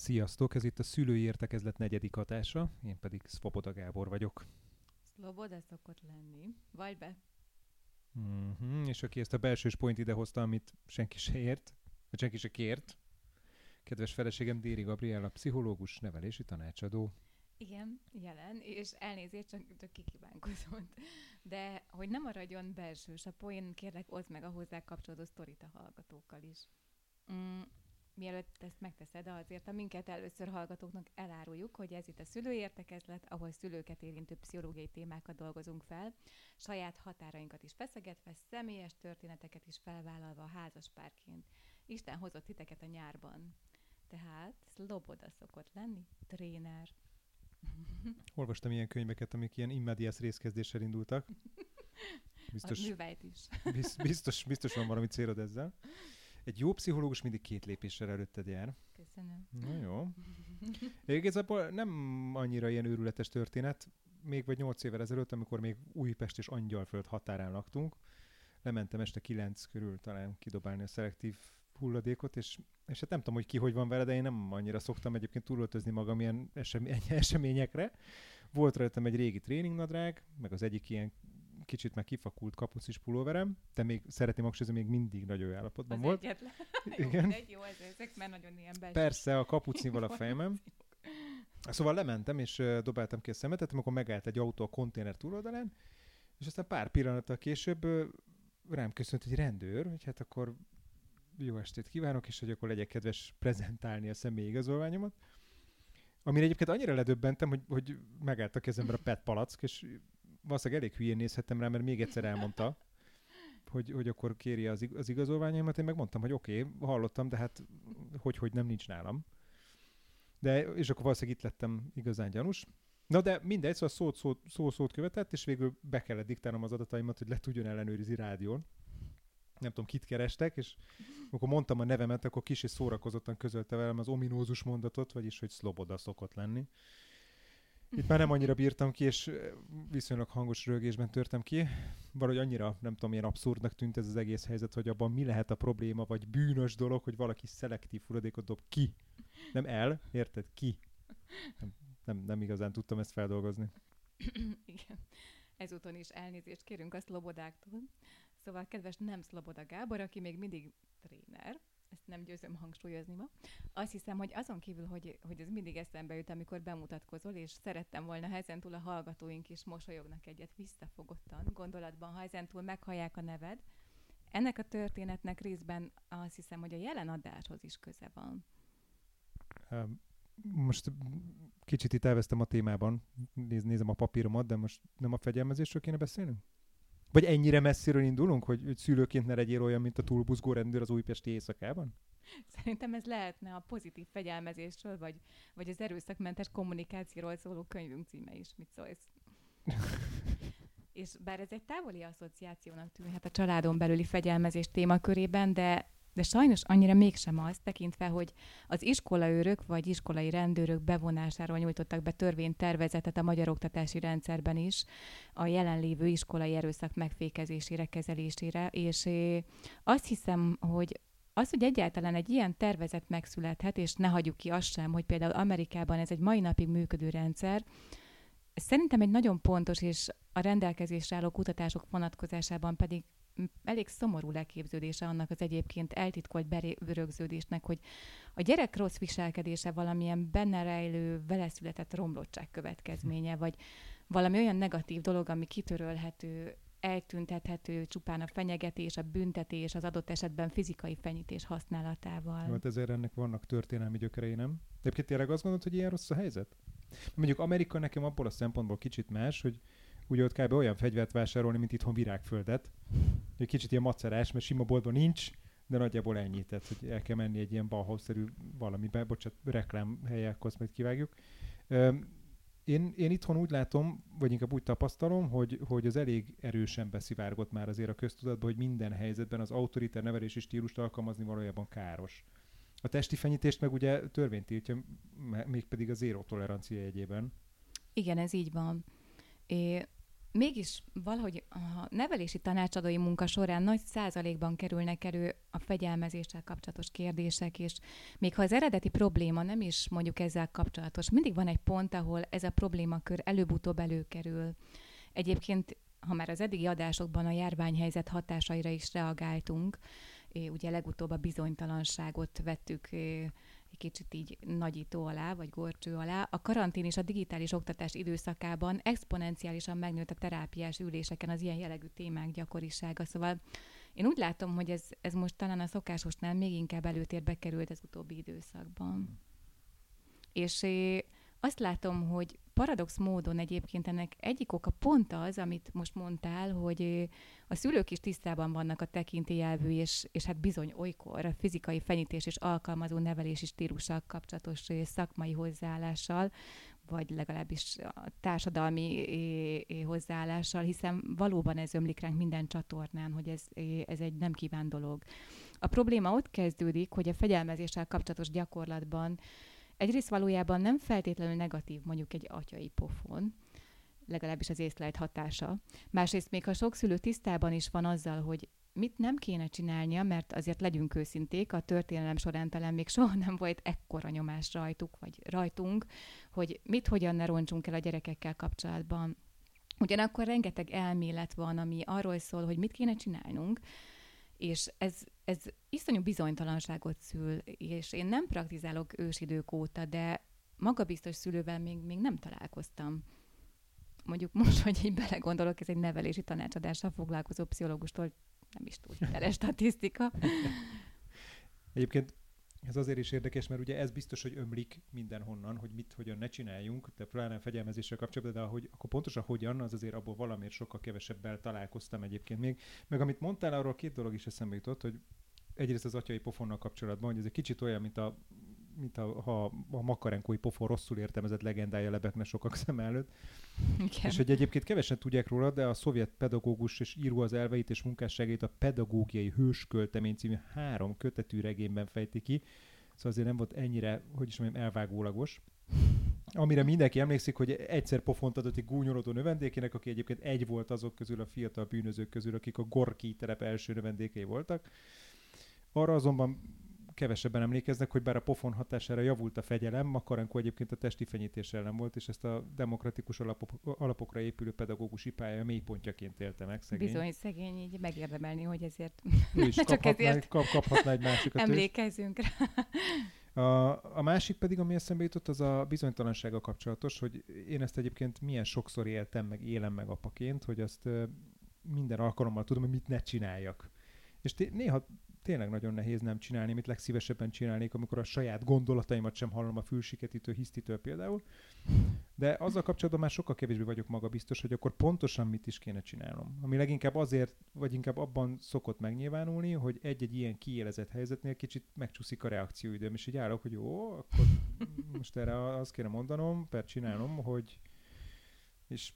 Sziasztok, ez itt a Szülői Értekezlet negyedik hatása, én pedig Szvoboda Gábor vagyok. Szloboda szokott lenni. Vagy be. Mm-hmm, és aki ezt a belsős point idehozta, amit senki se ért, vagy senki se kért, kedves feleségem Déri Gabriella, pszichológus, nevelési tanácsadó. Igen, jelen, és elnézést, csak, csak kikívánkozott. De hogy nem maradjon belsős a poén, kérlek, oszd meg a hozzá kapcsolódó sztorit a hallgatókkal is. Mm, mielőtt ezt megteszed, azért a minket először hallgatóknak eláruljuk, hogy ez itt a szülőértekezlet, ahol szülőket érintő pszichológiai témákat dolgozunk fel, saját határainkat is feszegetve, személyes történeteket is felvállalva házaspárként. Isten hozott titeket a nyárban. Tehát Szloboda szokott lenni, tréner. Olvastam ilyen könyveket, amik ilyen immediás részkezdéssel indultak. Biztos, a műveit is. Biztos, biztos van valami célod ezzel. Egy jó pszichológus mindig két lépéssel előtted jár. Köszönöm. Na jó. Igazából nem annyira ilyen őrületes történet. Még vagy nyolc évvel ezelőtt, amikor még Újpest és Angyalföld határán laktunk, lementem este kilenc körül talán kidobálni a szelektív hulladékot, és, és hát nem tudom, hogy ki hogy van vele, de én nem annyira szoktam egyébként túlöltözni magam ilyen eseményekre. Volt rajtam egy régi tréningnadrág, meg az egyik ilyen kicsit már kifakult kapucis pulóverem, de még szeretném hangsúlyozni, még mindig nagyon jó állapotban az volt. Egyetlen. Igen. Egy jó, ez, ezek már nagyon ilyen belső. Persze, a kapucnival a fejemem. Szóval lementem, és dobáltam ki a szemetet, amikor megállt egy autó a konténer túloldalán, és aztán pár pillanattal később rám köszönt egy rendőr, hogy hát akkor jó estét kívánok, és hogy akkor legyek kedves prezentálni a személyi igazolványomat. Amire egyébként annyira ledöbbentem, hogy, hogy megállt a kezemben a PET palack, és valószínűleg elég hülyén nézhettem rá, mert még egyszer elmondta, hogy, hogy akkor kéri az, az igazolványaimat. Én megmondtam, hogy oké, okay, hallottam, de hát hogy, hogy nem nincs nálam. De, és akkor valószínűleg itt lettem igazán gyanús. Na de mindegy, szóval szót, szót, szó szót követett, és végül be kellett diktálnom az adataimat, hogy le tudjon ellenőrizni rádión. Nem tudom, kit kerestek, és akkor mondtam a nevemet, akkor kis és szórakozottan közölte velem az ominózus mondatot, vagyis, hogy Szloboda szokott lenni. Itt már nem annyira bírtam ki, és viszonylag hangos rögésben törtem ki. Valahogy annyira, nem tudom, milyen abszurdnak tűnt ez az egész helyzet, hogy abban mi lehet a probléma, vagy bűnös dolog, hogy valaki szelektív hulladékot dob ki. Nem el, érted? Ki. Nem, nem, nem igazán tudtam ezt feldolgozni. Igen. Ezúton is elnézést kérünk a szlobodáktól. Szóval kedves nem szloboda Gábor, aki még mindig tréner, ezt nem győzöm hangsúlyozni ma. Azt hiszem, hogy azon kívül, hogy, hogy ez mindig eszembe jut, amikor bemutatkozol, és szerettem volna, ha ezentúl a hallgatóink is mosolyognak egyet visszafogottan gondolatban, ha ezentúl meghallják a neved. Ennek a történetnek részben azt hiszem, hogy a jelen adáshoz is köze van. Most kicsit itt elvesztem a témában, Néz, nézem a papíromat, de most nem a fegyelmezésről kéne beszélnünk? Vagy ennyire messziről indulunk, hogy, szülőként ne legyél olyan, mint a túlbuzgó rendőr az újpesti éjszakában? Szerintem ez lehetne a pozitív fegyelmezésről, vagy, vagy az erőszakmentes kommunikációról szóló könyvünk címe is. Mit szólsz? És bár ez egy távoli asszociációnak tűnhet a családon belüli fegyelmezés témakörében, de de sajnos annyira mégsem az, tekintve, hogy az iskolaőrök vagy iskolai rendőrök bevonásáról nyújtottak be törvénytervezetet a magyar oktatási rendszerben is a jelenlévő iskolai erőszak megfékezésére, kezelésére, és azt hiszem, hogy az, hogy egyáltalán egy ilyen tervezet megszülethet, és ne hagyjuk ki azt sem, hogy például Amerikában ez egy mai napig működő rendszer, szerintem egy nagyon pontos és a rendelkezésre álló kutatások vonatkozásában pedig elég szomorú leképződése annak az egyébként eltitkolt berögződésnek, hogy a gyerek rossz viselkedése valamilyen benne rejlő, vele született romlottság következménye, vagy valami olyan negatív dolog, ami kitörölhető, eltüntethető csupán a fenyegetés, a büntetés, az adott esetben fizikai fenyítés használatával. Hát ezért ennek vannak történelmi gyökerei, nem? De egyébként tényleg azt gondolod, hogy ilyen rossz a helyzet? Mondjuk Amerika nekem abból a szempontból kicsit más, hogy ugye ott kb. olyan fegyvert vásárolni, mint itthon virágföldet. Egy kicsit ilyen macerás, mert sima boltban nincs, de nagyjából ennyi, tehát hogy el kell menni egy ilyen balhauszerű valamibe, bocsánat, reklám helyek, majd kivágjuk. Én, én itthon úgy látom, vagy inkább úgy tapasztalom, hogy, hogy az elég erősen beszivárgott már azért a köztudatba, hogy minden helyzetben az autoriter nevelési stílust alkalmazni valójában káros. A testi fenyítést meg ugye törvény tiltja, mégpedig a zéró tolerancia jegyében. Igen, ez így van. É, mégis valahogy a nevelési tanácsadói munka során nagy százalékban kerülnek elő a fegyelmezéssel kapcsolatos kérdések, és még ha az eredeti probléma nem is mondjuk ezzel kapcsolatos, mindig van egy pont, ahol ez a problémakör előbb-utóbb előkerül. Egyébként, ha már az eddigi adásokban a járványhelyzet hatásaira is reagáltunk, ugye legutóbb a bizonytalanságot vettük kicsit így nagyító alá, vagy gorcső alá. A karantén és a digitális oktatás időszakában exponenciálisan megnőtt a terápiás üléseken az ilyen jellegű témák gyakorisága. Szóval én úgy látom, hogy ez, ez most talán a szokásosnál még inkább előtérbe került az utóbbi időszakban. És azt látom, hogy paradox módon egyébként ennek egyik oka pont az, amit most mondtál, hogy a szülők is tisztában vannak a tekintélyelvű és, és hát bizony olykor a fizikai fenyítés és alkalmazó nevelési stílussal kapcsolatos szakmai hozzáállással, vagy legalábbis a társadalmi hozzáállással, hiszen valóban ez ömlik ránk minden csatornán, hogy ez, ez egy nem kíván dolog. A probléma ott kezdődik, hogy a fegyelmezéssel kapcsolatos gyakorlatban egyrészt valójában nem feltétlenül negatív mondjuk egy atyai pofon, legalábbis az észlelt hatása. Másrészt még ha sok szülő tisztában is van azzal, hogy mit nem kéne csinálnia, mert azért legyünk őszinték, a történelem során talán még soha nem volt ekkora nyomás rajtuk, vagy rajtunk, hogy mit hogyan ne roncsunk el a gyerekekkel kapcsolatban. Ugyanakkor rengeteg elmélet van, ami arról szól, hogy mit kéne csinálnunk, és ez, ez iszonyú bizonytalanságot szül, és én nem praktizálok ősidők óta, de magabiztos szülővel még, még nem találkoztam. Mondjuk most, hogy így belegondolok, ez egy nevelési tanácsadással foglalkozó pszichológustól nem is tud el statisztika. Egyébként ez azért is érdekes, mert ugye ez biztos, hogy ömlik mindenhonnan, hogy mit, hogyan ne csináljunk, de pláne fegyelmezéssel kapcsolatban, de ahogy, akkor pontosan hogyan, az azért abból valamiért sokkal kevesebbel találkoztam egyébként még. Meg amit mondtál, arról két dolog is eszembe jutott, hogy egyrészt az atyai pofonnal kapcsolatban, hogy ez egy kicsit olyan, mint a mint a, ha a makarenkói pofon rosszul értelmezett legendája lebegne sokak szem előtt. Igen. És hogy egyébként kevesen tudják róla, de a szovjet pedagógus és író az elveit és munkásságait a pedagógiai hősköltemény című három kötetű regényben fejti ki. Szóval azért nem volt ennyire, hogy is mondjam, elvágólagos. Amire mindenki emlékszik, hogy egyszer pofont adott egy gúnyorodó növendékének, aki egyébként egy volt azok közül a fiatal bűnözők közül, akik a Gorki terep első növendékei voltak. Arra azonban kevesebben emlékeznek, hogy bár a pofon hatására javult a fegyelem, Makarenko egyébként a testi fenyítés ellen volt, és ezt a demokratikus alapok, alapokra épülő pedagógusi pálya mélypontjaként élte meg szegény. Bizony, szegény így megérdemelni, hogy ezért ő is kaphatná, ezért kap, kaphatná egy másikat Emlékezzünk rá. A, a másik pedig, ami eszembe jutott, az a bizonytalansága kapcsolatos, hogy én ezt egyébként milyen sokszor éltem, meg élem meg apaként, hogy azt minden alkalommal tudom, hogy mit ne csináljak. És té- néha tényleg nagyon nehéz nem csinálni, amit legszívesebben csinálnék, amikor a saját gondolataimat sem hallom a fülsiketítő, hisztitől például. De azzal kapcsolatban már sokkal kevésbé vagyok maga biztos, hogy akkor pontosan mit is kéne csinálnom. Ami leginkább azért, vagy inkább abban szokott megnyilvánulni, hogy egy-egy ilyen kiélezett helyzetnél kicsit megcsúszik a reakcióidőm, és így állok, hogy jó, akkor most erre azt kéne mondanom, per csinálnom, hogy és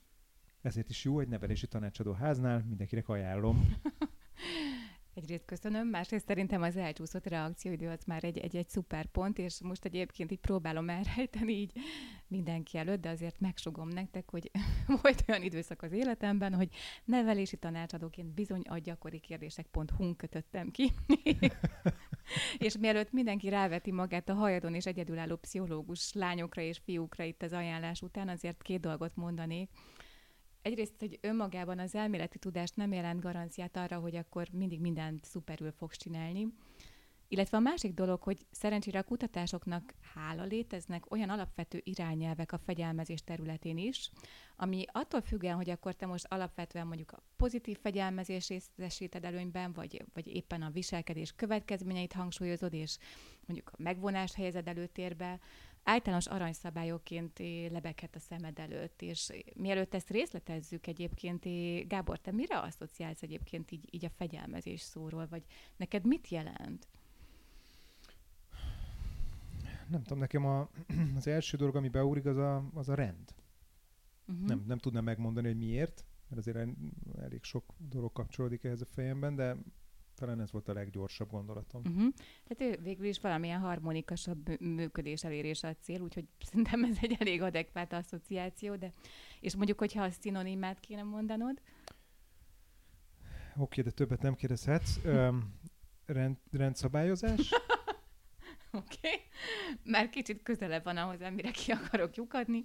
ezért is jó egy nevelési tanácsadó háznál, mindenkinek ajánlom. Egyrészt köszönöm, másrészt szerintem az elcsúszott reakcióidő az már egy, egy, egy szuper pont, és most egyébként így próbálom elrejteni így mindenki előtt, de azért megsugom nektek, hogy volt olyan időszak az életemben, hogy nevelési tanácsadóként bizony a gyakori kérdések.hu kötöttem ki. és mielőtt mindenki ráveti magát a hajadon és egyedülálló pszichológus lányokra és fiúkra itt az ajánlás után, azért két dolgot mondanék egyrészt, hogy önmagában az elméleti tudás nem jelent garanciát arra, hogy akkor mindig mindent szuperül fogsz csinálni. Illetve a másik dolog, hogy szerencsére a kutatásoknak hála léteznek olyan alapvető irányelvek a fegyelmezés területén is, ami attól függően, hogy akkor te most alapvetően mondjuk a pozitív fegyelmezés részesíted előnyben, vagy, vagy éppen a viselkedés következményeit hangsúlyozod, és mondjuk a megvonást helyezed előtérbe, általános aranyszabályokként lebeghet a szemed előtt, és mielőtt ezt részletezzük egyébként, Gábor, te mire asszociálsz egyébként így, így a fegyelmezés szóról, vagy neked mit jelent? Nem tudom, nekem a, az első dolog, ami beúrik, az a, az a rend. Uh-huh. Nem, nem tudnám megmondani, hogy miért, mert azért elég sok dolog kapcsolódik ehhez a fejemben, de Talán ez volt a leggyorsabb gondolatom. Uh-huh. Tehát ő végül is valamilyen harmonikasabb működés elérése a cél, úgyhogy szerintem ez egy elég adekvát asszociáció, de és mondjuk, hogyha a szinonimát kéne mondanod? Oké, de többet nem kérdezhetsz. Um, rend, rendszabályozás? Oké, okay. már kicsit közelebb van ahhoz, amire ki akarok lyukadni.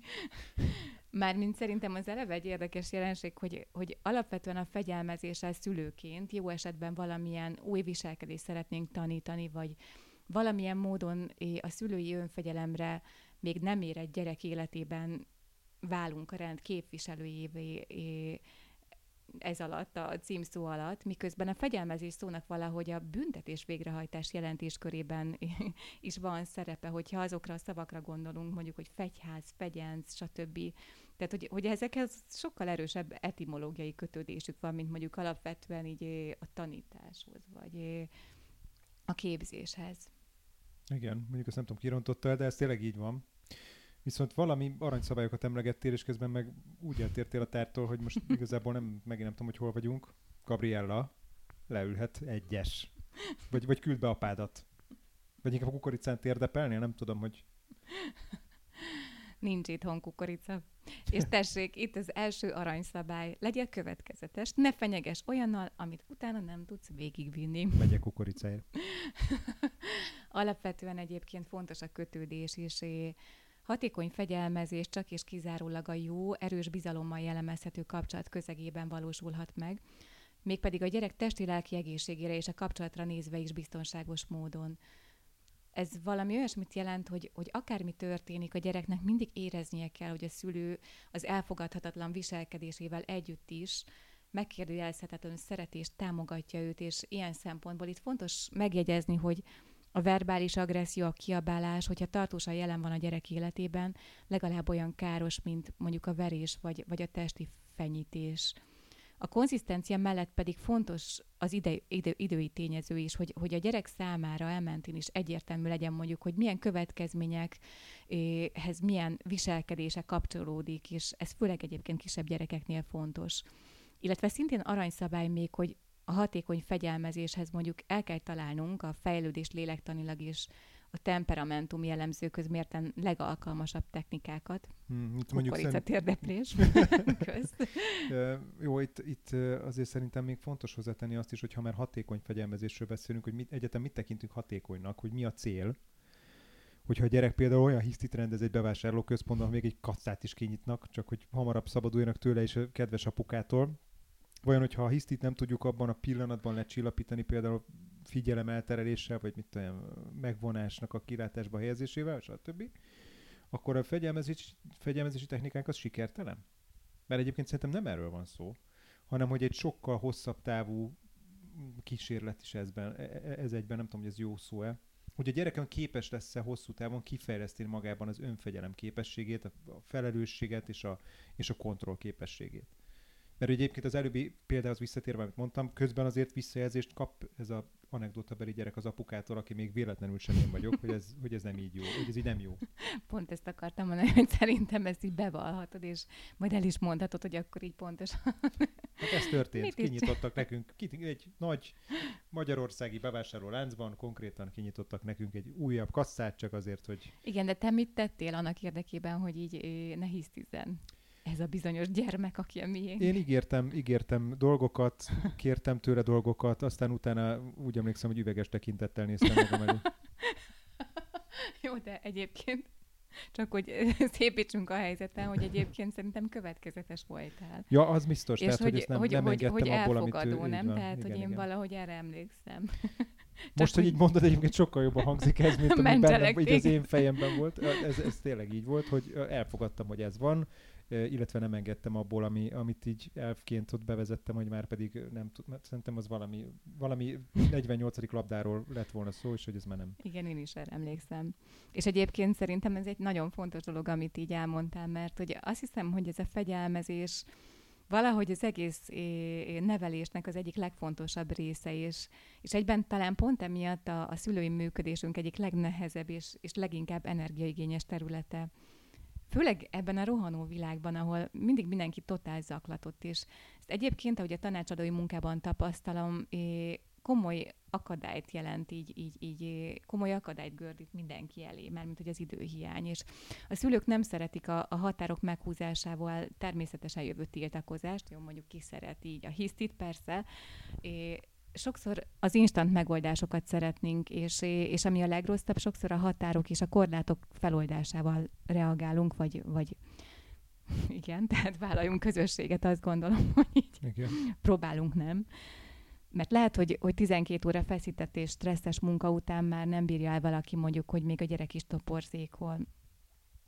Mármint szerintem az eleve egy érdekes jelenség, hogy, hogy alapvetően a fegyelmezéssel szülőként jó esetben valamilyen új viselkedést szeretnénk tanítani, vagy valamilyen módon a szülői önfegyelemre még nem érett gyerek életében válunk a rend képviselőjévé ez alatt, a címszó alatt, miközben a fegyelmezés szónak valahogy a büntetés végrehajtás jelentés körében is van szerepe, hogyha azokra a szavakra gondolunk, mondjuk, hogy fegyház, fegyenc, stb. Tehát, hogy, hogy ezekhez sokkal erősebb etimológiai kötődésük van, mint mondjuk alapvetően így a tanításhoz, vagy a képzéshez. Igen, mondjuk azt nem tudom, kirontotta el, de ez tényleg így van. Viszont valami aranyszabályokat emlegettél, és közben meg úgy eltértél a tártól, hogy most igazából nem, megint nem tudom, hogy hol vagyunk. Gabriella leülhet egyes. Vagy, vagy küld be apádat. Vagy inkább a kukoricán térdepelnél, nem tudom, hogy... Nincs itthon kukorica. És tessék, itt az első aranyszabály. Legyél következetes, ne fenyeges olyannal, amit utána nem tudsz végigvinni. Megyek kukoricáért. Alapvetően egyébként fontos a kötődés, és Hatékony fegyelmezés csak és kizárólag a jó, erős bizalommal jellemezhető kapcsolat közegében valósulhat meg, mégpedig a gyerek testi-lelki egészségére és a kapcsolatra nézve is biztonságos módon. Ez valami olyasmit jelent, hogy, hogy akármi történik, a gyereknek mindig éreznie kell, hogy a szülő az elfogadhatatlan viselkedésével együtt is megkérdőjelezhetetlen szeretést támogatja őt, és ilyen szempontból itt fontos megjegyezni, hogy a verbális agresszió, a kiabálás, hogyha tartósan jelen van a gyerek életében, legalább olyan káros, mint mondjuk a verés vagy, vagy a testi fenyítés. A konzisztencia mellett pedig fontos az ide, ide, idői tényező is, hogy, hogy a gyerek számára elmentén is egyértelmű legyen mondjuk, hogy milyen következményekhez milyen viselkedése kapcsolódik, és ez főleg egyébként kisebb gyerekeknél fontos. Illetve szintén aranyszabály még, hogy a hatékony fegyelmezéshez mondjuk el kell találnunk a fejlődés lélektanilag és a temperamentum jellemző közmérten legalkalmasabb technikákat. Hmm, itt mondjuk szerint... térdeplés. Jó, itt, itt azért szerintem még fontos hozzátenni azt is, hogy ha már hatékony fegyelmezésről beszélünk, hogy mit, egyetem mit tekintünk hatékonynak, hogy mi a cél, hogyha a gyerek például olyan hisztit rendez egy bevásárlóközpontban, még egy kasszát is kinyitnak, csak hogy hamarabb szabaduljanak tőle és a kedves apukától, Vajon, hogyha a hisztit nem tudjuk abban a pillanatban lecsillapítani, például figyelem eltereléssel, vagy mit olyan megvonásnak a kilátásba helyezésével, stb., akkor a fegyelmezési, fegyelmezési technikánk az sikertelen? Mert egyébként szerintem nem erről van szó, hanem hogy egy sokkal hosszabb távú kísérlet is ezben, e, e, ez egyben, nem tudom, hogy ez jó szó-e, hogy a gyerekem képes lesz-e hosszú távon kifejleszteni magában az önfegyelem képességét, a felelősséget és a, és a kontroll képességét. Mert egyébként az előbbi példához visszatérve, amit mondtam, közben azért visszajelzést kap ez a anekdotabeli gyerek az apukától, aki még véletlenül sem én vagyok, hogy ez, hogy ez nem így jó, hogy ez így nem jó. Pont ezt akartam mondani, hogy szerintem ezt így bevallhatod, és majd el is mondhatod, hogy akkor így pontosan. Hát ez történt, Mit kinyitottak nekünk, egy nagy magyarországi bevásárló láncban konkrétan kinyitottak nekünk egy újabb kasszát, csak azért, hogy... Igen, de te mit tettél annak érdekében, hogy így ne hisztizzen? Ez a bizonyos gyermek, aki a miénk. Én ígértem, ígértem dolgokat, kértem tőle dolgokat, aztán utána úgy emlékszem, hogy üveges tekintettel néztem magam elé. Jó, de egyébként csak hogy szépítsünk a helyzeten, hogy egyébként szerintem következetes voltál. Ja, az biztos, és tehát, hogy, hogy nem, hogy, nem hogy, hogy abból, amit ő, nem? Van, tehát, igen, hogy én igen. valahogy erre emlékszem. Most, hogy így mondod, egyébként sokkal jobban hangzik ez, mint ami bennem, így az én fejemben volt. Ez, ez tényleg így volt, hogy elfogadtam, hogy ez van, illetve nem engedtem abból, ami, amit így elfként ott bevezettem, hogy már pedig nem tud, szerintem az valami, valami 48. labdáról lett volna szó, és hogy ez már nem. Igen, én is erre emlékszem. És egyébként szerintem ez egy nagyon fontos dolog, amit így elmondtál, mert hogy azt hiszem, hogy ez a fegyelmezés, valahogy az egész nevelésnek az egyik legfontosabb része, és, és egyben talán pont emiatt a, a szülői működésünk egyik legnehezebb és, és leginkább energiaigényes területe főleg ebben a rohanó világban, ahol mindig mindenki totál zaklatott, és ezt egyébként, ahogy a tanácsadói munkában tapasztalom, komoly akadályt jelent, így, így, így komoly akadályt gördít mindenki elé, mármint hogy az időhiány. És a szülők nem szeretik a, a határok meghúzásával természetesen jövő tiltakozást, jó, mondjuk ki szeret így a hisztit, persze, é, sokszor az instant megoldásokat szeretnénk, és, és ami a legrosszabb, sokszor a határok és a korlátok feloldásával reagálunk, vagy, vagy igen, tehát vállaljunk közösséget, azt gondolom, hogy így igen. próbálunk, nem? Mert lehet, hogy, hogy 12 óra feszített és stresszes munka után már nem bírja el valaki mondjuk, hogy még a gyerek is toporzékol.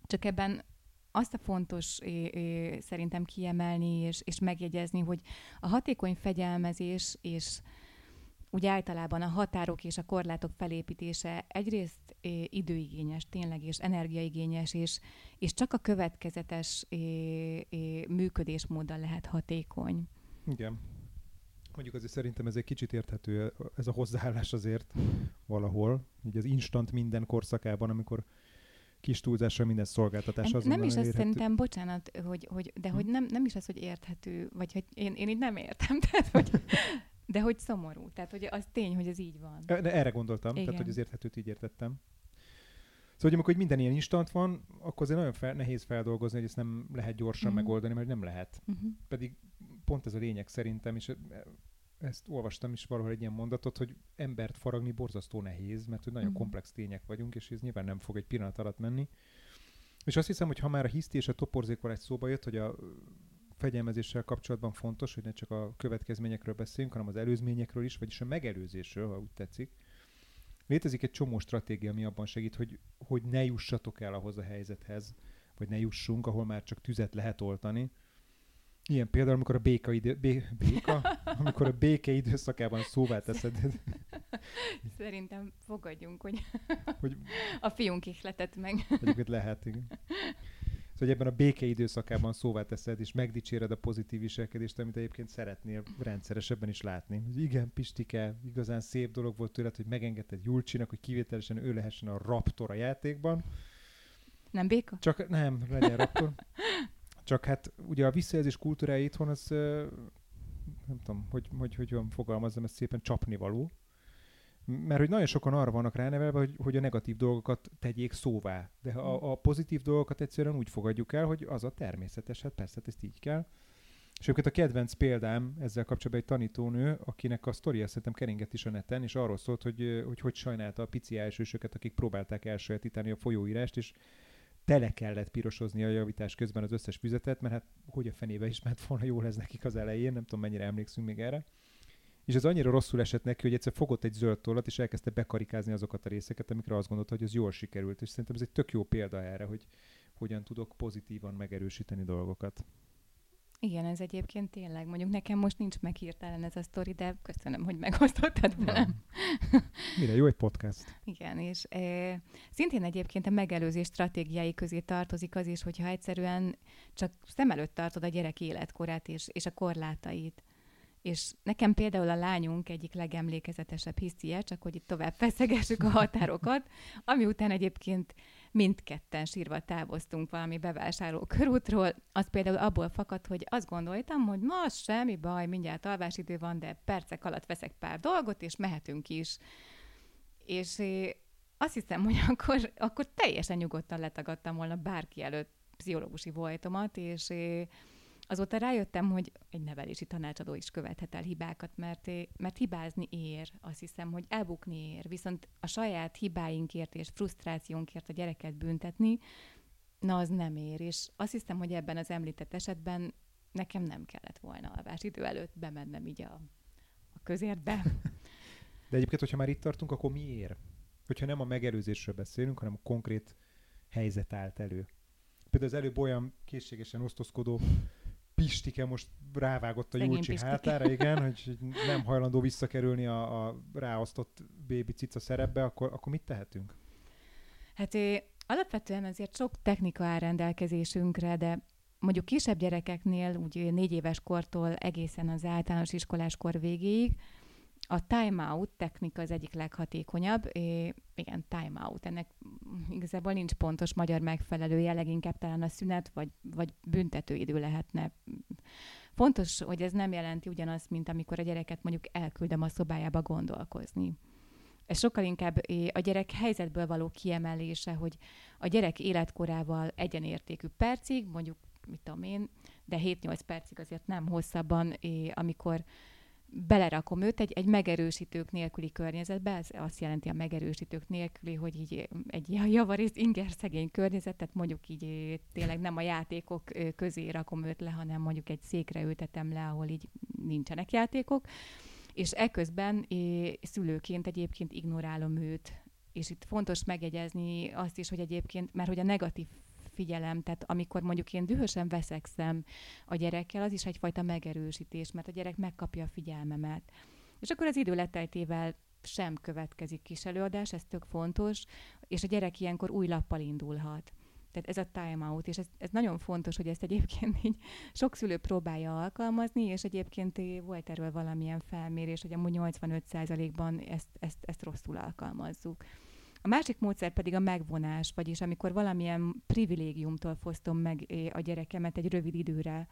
Csak ebben azt a fontos é, é, szerintem kiemelni és, és megjegyezni, hogy a hatékony fegyelmezés és úgy általában a határok és a korlátok felépítése egyrészt é, időigényes, tényleg, és energiaigényes, és, és csak a következetes é, é, működésmóddal lehet hatékony. Igen. Mondjuk azért szerintem ez egy kicsit érthető, ez a hozzáállás azért valahol, így az instant minden korszakában, amikor kis túlzásra minden szolgáltatás azonnal Nem is azt szerintem, bocsánat, hogy, hogy, de hm. hogy nem, nem is az, hogy érthető, vagy hogy én, én így nem értem, tehát hogy de hogy szomorú. Tehát, hogy az tény, hogy ez így van. De erre gondoltam, Igen. tehát, hogy az érthetőt így értettem. Szóval, hogy amikor minden ilyen instant van, akkor azért nagyon fel, nehéz feldolgozni, hogy ezt nem lehet gyorsan uh-huh. megoldani, mert nem lehet. Uh-huh. Pedig pont ez a lényeg szerintem, és ezt olvastam is valahol egy ilyen mondatot, hogy embert faragni borzasztó nehéz, mert hogy nagyon uh-huh. komplex tények vagyunk, és ez nyilván nem fog egy pillanat alatt menni. És azt hiszem, hogy ha már a hiszti és a toporzékval egy szóba jött, hogy a fegyelmezéssel kapcsolatban fontos, hogy ne csak a következményekről beszéljünk, hanem az előzményekről is, vagyis a megelőzésről, ha úgy tetszik. Létezik egy csomó stratégia, ami abban segít, hogy, hogy ne jussatok el ahhoz a helyzethez, vagy ne jussunk, ahol már csak tüzet lehet oltani. Ilyen például, amikor a béka, idő, bé, béka? amikor a béke időszakában szóvá teszed. Szerintem fogadjunk, hogy, hogy a fiunk ihletett meg. Egyébként lehet, igen hogy ebben a béke időszakában szóvá teszed, és megdicséred a pozitív viselkedést, amit egyébként szeretnél rendszeresebben is látni. Hogy igen, Pistike, igazán szép dolog volt tőled, hogy megengedted Julcsinak, hogy kivételesen ő lehessen a raptor a játékban. Nem béka? Csak nem, legyen raptor. Csak hát ugye a visszajelzés kultúrája itthon az nem tudom, hogy, hogy, hogy, hogy fogalmazzam ezt szépen csapnivaló mert hogy nagyon sokan arra vannak ránevelve, hogy, hogy a negatív dolgokat tegyék szóvá. De a, hmm. a pozitív dolgokat egyszerűen úgy fogadjuk el, hogy az a természetes, hát persze, hát ezt így kell. És őket a kedvenc példám ezzel kapcsolatban egy tanítónő, akinek a sztoria szerintem keringett is a neten, és arról szólt, hogy hogy, hogy sajnálta a pici elsősöket, akik próbálták elsajátítani a folyóírást, és tele kellett pirosozni a javítás közben az összes füzetet, mert hát hogy a fenébe is ment volna jól ez nekik az elején, nem tudom mennyire emlékszünk még erre és ez annyira rosszul esett neki, hogy egyszer fogott egy zöld tollat, és elkezdte bekarikázni azokat a részeket, amikre azt gondolta, hogy az jól sikerült. És szerintem ez egy tök jó példa erre, hogy hogyan tudok pozitívan megerősíteni dolgokat. Igen, ez egyébként tényleg. Mondjuk nekem most nincs meg hirtelen ez a sztori, de köszönöm, hogy megosztottad velem. Mire jó egy podcast. Igen, és e, szintén egyébként a megelőzés stratégiái közé tartozik az is, hogyha egyszerűen csak szem előtt tartod a gyerek életkorát és, és a korlátait. És nekem például a lányunk egyik legemlékezetesebb hisztie, csak hogy itt tovább feszegessük a határokat, ami után egyébként mindketten sírva távoztunk valami bevásárló körútról, az például abból fakad, hogy azt gondoltam, hogy ma semmi baj, mindjárt alvásidő van, de percek alatt veszek pár dolgot, és mehetünk is. És azt hiszem, hogy akkor, akkor teljesen nyugodtan letagadtam volna bárki előtt pszichológusi voltomat, és Azóta rájöttem, hogy egy nevelési tanácsadó is követhet el hibákat, mert, mert hibázni ér, azt hiszem, hogy elbukni ér, viszont a saját hibáinkért és frusztrációnkért a gyereket büntetni, na az nem ér, és azt hiszem, hogy ebben az említett esetben nekem nem kellett volna alvás idő előtt bemennem így a, a közértbe. De egyébként, hogyha már itt tartunk, akkor miért? Hogyha nem a megelőzésről beszélünk, hanem a konkrét helyzet állt elő. Például az előbb olyan készségesen osztozkodó Pistike most rávágott a Júlcsi hátára, igen, hogy nem hajlandó visszakerülni a, a ráosztott bébi cica szerepbe, akkor, akkor mit tehetünk? Hát alapvetően azért sok technika áll rendelkezésünkre, de mondjuk kisebb gyerekeknél, úgy négy éves kortól egészen az általános iskoláskor végéig, a time-out technika az egyik leghatékonyabb. É, igen, time-out. Ennek igazából nincs pontos magyar megfelelője, leginkább talán a szünet, vagy, vagy büntetőidő lehetne Fontos, hogy ez nem jelenti ugyanazt, mint amikor a gyereket mondjuk elküldöm a szobájába gondolkozni. Ez sokkal inkább a gyerek helyzetből való kiemelése, hogy a gyerek életkorával egyenértékű percig, mondjuk, mit tudom én, de 7-8 percig azért nem hosszabban, amikor belerakom őt egy, egy megerősítők nélküli környezetbe, ez azt jelenti a megerősítők nélküli, hogy így egy javarészt inger szegény környezetet, mondjuk így tényleg nem a játékok közé rakom őt le, hanem mondjuk egy székre ültetem le, ahol így nincsenek játékok, és eközben szülőként egyébként ignorálom őt, és itt fontos megjegyezni azt is, hogy egyébként, mert hogy a negatív figyelem, tehát amikor mondjuk én dühösen veszekszem a gyerekkel, az is egyfajta megerősítés, mert a gyerek megkapja a figyelmemet. És akkor az idő leteltével sem következik kis előadás, ez tök fontos, és a gyerek ilyenkor új lappal indulhat. Tehát ez a time out, és ez, ez nagyon fontos, hogy ezt egyébként így sok szülő próbálja alkalmazni, és egyébként volt erről valamilyen felmérés, hogy amúgy 85%-ban ezt, ezt, ezt rosszul alkalmazzuk. A másik módszer pedig a megvonás, vagyis amikor valamilyen privilégiumtól fosztom meg a gyerekemet egy rövid időre.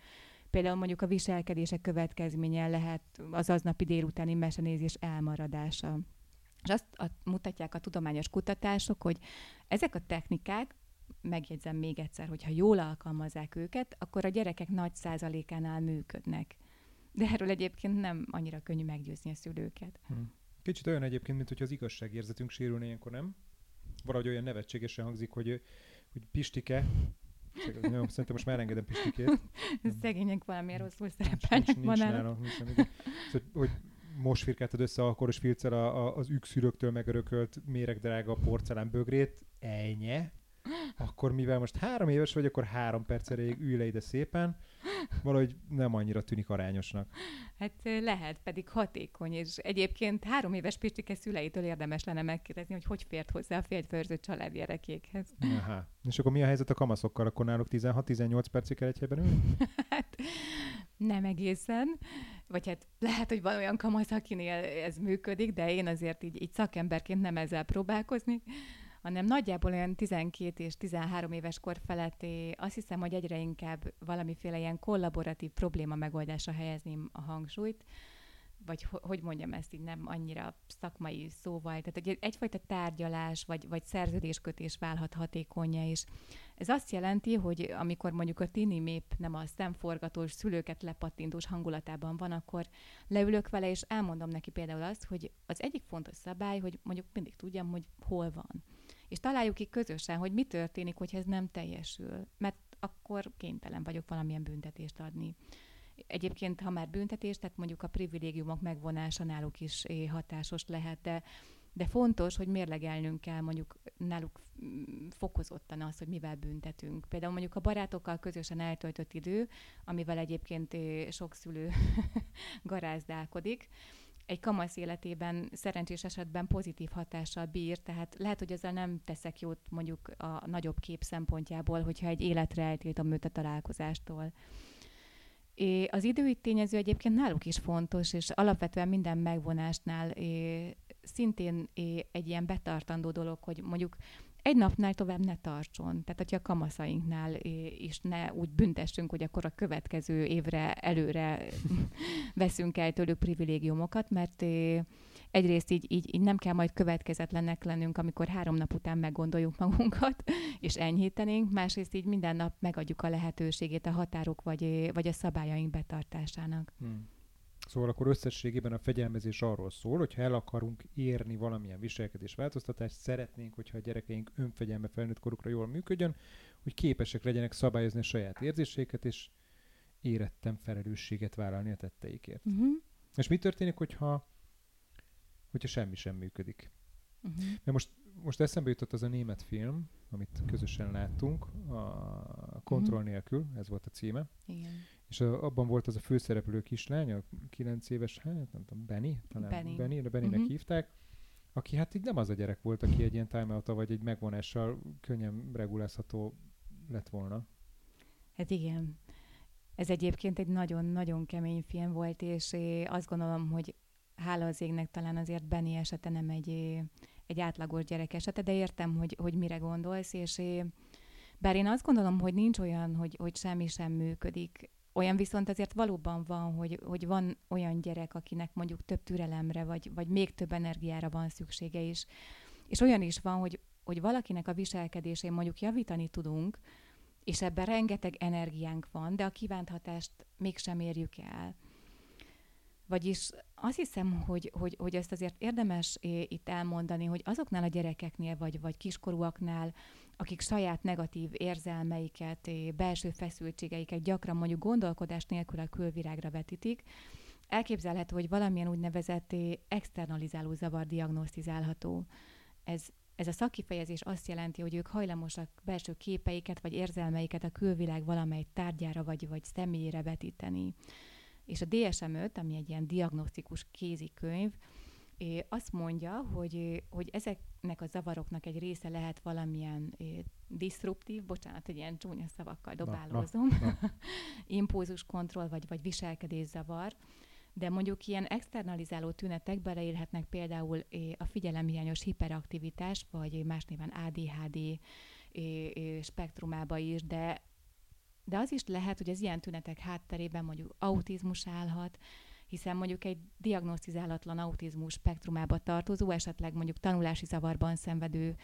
Például mondjuk a viselkedések következménye lehet az aznapi délutáni mesenézés elmaradása. És azt mutatják a tudományos kutatások, hogy ezek a technikák, megjegyzem még egyszer, hogy ha jól alkalmazzák őket, akkor a gyerekek nagy százalékánál működnek. De erről egyébként nem annyira könnyű meggyőzni a szülőket. Hmm. Kicsit olyan egyébként, mint hogy az igazságérzetünk sérülne ilyenkor, nem? Valahogy olyan nevetségesen hangzik, hogy, hogy Pistike, jó, szerintem most már engedem Pistikét. Szegények valamiért rosszul szerepelnek nincs, nincs, nincs szóval, hogy most firkáltad össze a koros filccel a, a, az ükszüröktől megörökölt méregdrága porcelán bögrét, ennyi? Akkor mivel most három éves vagy, akkor három perc erejéig ülj le ide szépen, valahogy nem annyira tűnik arányosnak. Hát lehet, pedig hatékony, és egyébként három éves Pistike szüleitől érdemes lenne megkérdezni, hogy hogy fért hozzá a férjfőrző család gyerekékhez. Aha. És akkor mi a helyzet a kamaszokkal? Akkor náluk 16-18 percig kell egy helyben ülni? hát nem egészen. Vagy hát lehet, hogy van olyan kamasz, akinél ez működik, de én azért így, így szakemberként nem ezzel próbálkozni hanem nagyjából olyan 12 és 13 éves kor feletti azt hiszem, hogy egyre inkább valamiféle ilyen kollaboratív probléma megoldása helyezném a hangsúlyt, vagy hogy mondjam ezt így nem annyira szakmai szóval, tehát egy, egyfajta tárgyalás vagy, vagy szerződéskötés válhat hatékonya, és ez azt jelenti, hogy amikor mondjuk a tini mép nem a szemforgatós, szülőket lepattintós hangulatában van, akkor leülök vele, és elmondom neki például azt, hogy az egyik fontos szabály, hogy mondjuk mindig tudjam, hogy hol van és találjuk ki közösen, hogy mi történik, hogyha ez nem teljesül, mert akkor kénytelen vagyok valamilyen büntetést adni. Egyébként, ha már büntetés, tehát mondjuk a privilégiumok megvonása náluk is hatásos lehet, de, de fontos, hogy mérlegelnünk kell mondjuk náluk mm, fokozottan az, hogy mivel büntetünk. Például mondjuk a barátokkal közösen eltöltött idő, amivel egyébként sok szülő garázdálkodik, egy kamasz életében szerencsés esetben pozitív hatással bír, tehát lehet, hogy ezzel nem teszek jót mondjuk a nagyobb kép szempontjából, hogyha egy életre eltiltom őt a találkozástól. É, az idői tényező egyébként náluk is fontos, és alapvetően minden megvonásnál é, szintén é, egy ilyen betartandó dolog, hogy mondjuk egy napnál tovább ne tartson. Tehát, hogyha a kamaszainknál is ne úgy büntessünk, hogy akkor a következő évre előre veszünk el tőlük privilégiumokat, mert egyrészt így, így, így nem kell majd következetlenek lennünk, amikor három nap után meggondoljuk magunkat, és enyhítenénk, másrészt így minden nap megadjuk a lehetőségét a határok vagy, vagy a szabályaink betartásának. Hmm. Szóval akkor összességében a fegyelmezés arról szól, hogy ha el akarunk érni valamilyen viselkedés változtatást, szeretnénk, hogyha a gyerekeink önfegyelme felnőtt korukra jól működjön, hogy képesek legyenek szabályozni a saját érzéseiket, és érettem felelősséget vállalni a tetteikért. Uh-huh. És mi történik, hogyha, hogyha semmi sem működik? Uh-huh. Mert most, most eszembe jutott az a német film, amit közösen láttunk, a Kontroll uh-huh. nélkül, ez volt a címe. Igen. És a, abban volt az a főszereplő kislány, a 9 éves, hát nem tudom, Benny, talán Benny, Benny de Bennynek uh-huh. hívták, aki hát így nem az a gyerek volt, aki egy ilyen time vagy egy megvonással könnyen regulázható lett volna. Hát igen. Ez egyébként egy nagyon-nagyon kemény film volt, és azt gondolom, hogy hála az égnek talán azért Benny esete nem egy, egy átlagos gyerek esete, de értem, hogy, hogy mire gondolsz, és bár én azt gondolom, hogy nincs olyan, hogy, hogy semmi sem működik, olyan viszont azért valóban van, hogy, hogy van olyan gyerek, akinek mondjuk több türelemre, vagy, vagy még több energiára van szüksége is. És olyan is van, hogy, hogy valakinek a viselkedésén mondjuk javítani tudunk, és ebben rengeteg energiánk van, de a kívánt hatást mégsem érjük el. Vagyis azt hiszem, hogy, hogy, hogy ezt azért érdemes itt elmondani, hogy azoknál a gyerekeknél, vagy, vagy kiskorúaknál, akik saját negatív érzelmeiket, belső feszültségeiket gyakran mondjuk gondolkodás nélkül a külvirágra vetítik, elképzelhető, hogy valamilyen úgynevezett externalizáló zavar diagnosztizálható. Ez, ez a szakkifejezés azt jelenti, hogy ők hajlamosak belső képeiket vagy érzelmeiket a külvilág valamely tárgyára vagy, vagy személyére vetíteni. És a DSM-5, ami egy ilyen diagnosztikus kézikönyv, azt mondja, hogy, hogy ezeknek a zavaroknak egy része lehet valamilyen disruptív, bocsánat, egy ilyen csúnya szavakkal dobálózom, na, na, na. impulzuskontroll vagy, vagy viselkedészavar, de mondjuk ilyen externalizáló tünetek beleérhetnek például a figyelemhiányos hiperaktivitás, vagy más néven ADHD spektrumába is, de de az is lehet, hogy az ilyen tünetek hátterében mondjuk autizmus állhat, hiszen mondjuk egy diagnosztizálatlan autizmus spektrumába tartozó, esetleg mondjuk tanulási zavarban szenvedő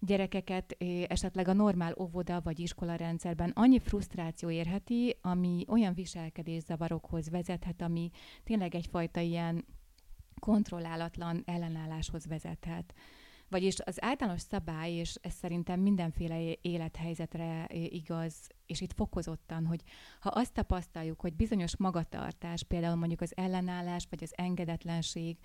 gyerekeket esetleg a normál óvoda vagy iskola rendszerben annyi frusztráció érheti, ami olyan viselkedészavarokhoz vezethet, ami tényleg egyfajta ilyen kontrollálatlan ellenálláshoz vezethet. Vagyis az általános szabály, és ez szerintem mindenféle élethelyzetre igaz, és itt fokozottan, hogy ha azt tapasztaljuk, hogy bizonyos magatartás, például mondjuk az ellenállás, vagy az engedetlenség,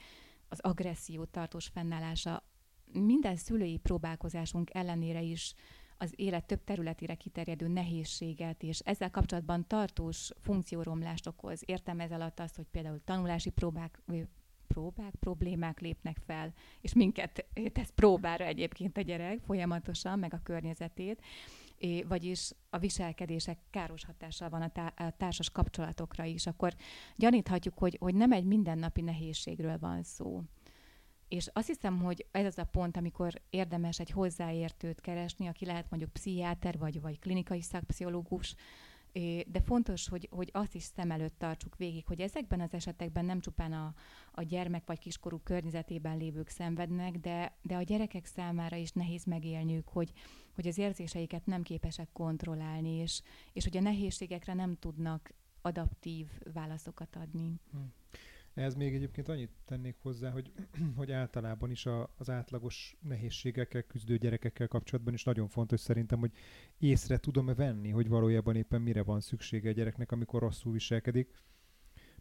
az agresszió tartós fennállása, minden szülői próbálkozásunk ellenére is az élet több területére kiterjedő nehézséget, és ezzel kapcsolatban tartós funkcióromlást okoz. Értem ez alatt azt, hogy például tanulási próbák, próbák, problémák lépnek fel, és minket tesz próbára egyébként a gyerek folyamatosan, meg a környezetét, vagyis a viselkedések káros hatással van a, a társas kapcsolatokra is, akkor gyaníthatjuk, hogy, hogy nem egy mindennapi nehézségről van szó. És azt hiszem, hogy ez az a pont, amikor érdemes egy hozzáértőt keresni, aki lehet mondjuk pszichiáter vagy, vagy klinikai szakpszichológus, de fontos, hogy, hogy azt is szem előtt tartsuk végig, hogy ezekben az esetekben nem csupán a, a gyermek vagy kiskorú környezetében lévők szenvednek, de, de a gyerekek számára is nehéz megélniük, hogy, hogy az érzéseiket nem képesek kontrollálni, és, és hogy a nehézségekre nem tudnak adaptív válaszokat adni. Hmm. Ehhez még egyébként annyit tennék hozzá, hogy, hogy általában is a, az átlagos nehézségekkel küzdő gyerekekkel kapcsolatban is nagyon fontos szerintem, hogy észre tudom-e venni, hogy valójában éppen mire van szüksége a gyereknek, amikor rosszul viselkedik.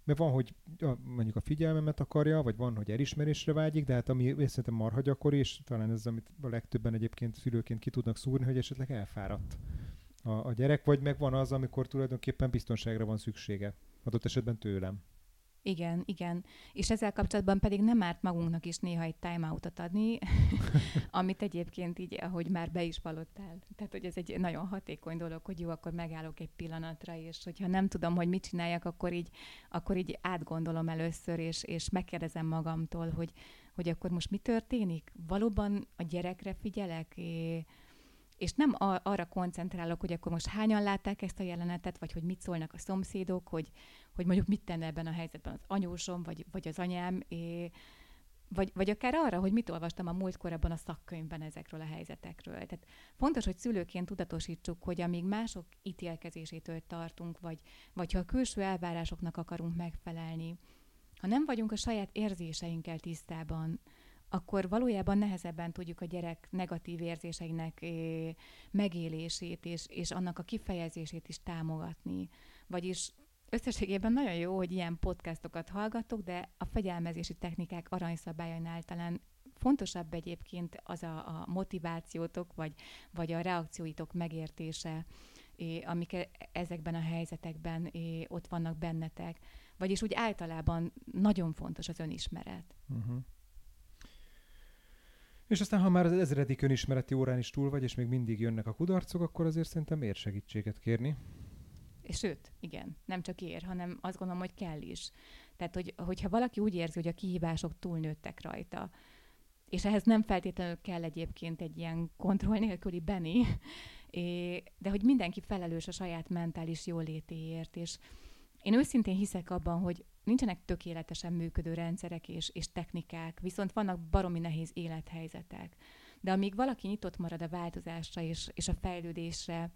Mert van, hogy a, mondjuk a figyelmemet akarja, vagy van, hogy elismerésre vágyik, de hát ami szerintem marha gyakori, és talán ez, amit a legtöbben egyébként szülőként ki tudnak szúrni, hogy esetleg elfáradt a, a gyerek, vagy meg van az, amikor tulajdonképpen biztonságra van szüksége, adott esetben tőlem. Igen, igen. És ezzel kapcsolatban pedig nem árt magunknak is néha egy timeoutot adni, amit egyébként így, ahogy már be is valottál. Tehát, hogy ez egy nagyon hatékony dolog, hogy jó, akkor megállok egy pillanatra, és hogyha nem tudom, hogy mit csináljak, akkor így, akkor így átgondolom először, és, és megkérdezem magamtól, hogy, hogy akkor most mi történik? Valóban a gyerekre figyelek? É, és nem arra koncentrálok, hogy akkor most hányan látták ezt a jelenetet, vagy hogy mit szólnak a szomszédok, hogy, hogy mondjuk mit tenne ebben a helyzetben az anyósom, vagy, vagy az anyám, é, vagy, vagy akár arra, hogy mit olvastam a múltkor ebben a szakkönyvben ezekről a helyzetekről. Tehát fontos, hogy szülőként tudatosítsuk, hogy amíg mások ítélkezésétől tartunk, vagy, vagy ha a külső elvárásoknak akarunk megfelelni, ha nem vagyunk a saját érzéseinkkel tisztában, akkor valójában nehezebben tudjuk a gyerek negatív érzéseinek megélését és, és annak a kifejezését is támogatni. Vagyis összességében nagyon jó, hogy ilyen podcastokat hallgatok, de a fegyelmezési technikák aranyszabályainál talán fontosabb egyébként az a, a motivációtok, vagy, vagy a reakcióitok megértése, amik e, ezekben a helyzetekben ott vannak bennetek. Vagyis úgy általában nagyon fontos az önismeret. Uh-huh. És aztán, ha már az ezredik önismereti órán is túl vagy, és még mindig jönnek a kudarcok, akkor azért szerintem ér segítséget kérni. És sőt, igen, nem csak ér, hanem azt gondolom, hogy kell is. Tehát, hogy, hogyha valaki úgy érzi, hogy a kihívások túlnőttek rajta, és ehhez nem feltétlenül kell egyébként egy ilyen kontroll nélküli Benny, de hogy mindenki felelős a saját mentális jólétéért, és, Én őszintén hiszek abban, hogy nincsenek tökéletesen működő rendszerek és, és technikák, viszont vannak baromi nehéz élethelyzetek. De amíg valaki nyitott marad a változásra és, és a fejlődésre,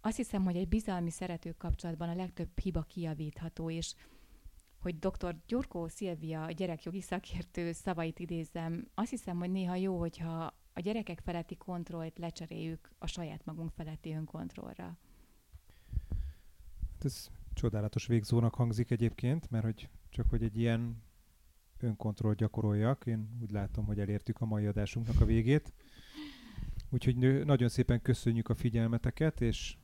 azt hiszem, hogy egy bizalmi szerető kapcsolatban a legtöbb hiba kiavítható, és hogy dr. Gyurkó Szilvia, a gyerekjogi szakértő szavait idézem, azt hiszem, hogy néha jó, hogyha a gyerekek feletti kontrollt lecseréljük a saját magunk feletti önkontrollra. Hát ez csodálatos végzónak hangzik egyébként, mert hogy csak hogy egy ilyen önkontrollt gyakoroljak, én úgy látom, hogy elértük a mai adásunknak a végét. Úgyhogy nagyon szépen köszönjük a figyelmeteket, és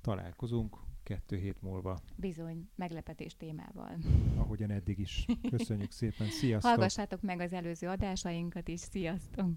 találkozunk kettő hét múlva. Bizony, meglepetés témával. Ahogyan eddig is. Köszönjük szépen. Sziasztok! Hallgassátok meg az előző adásainkat is. Sziasztok!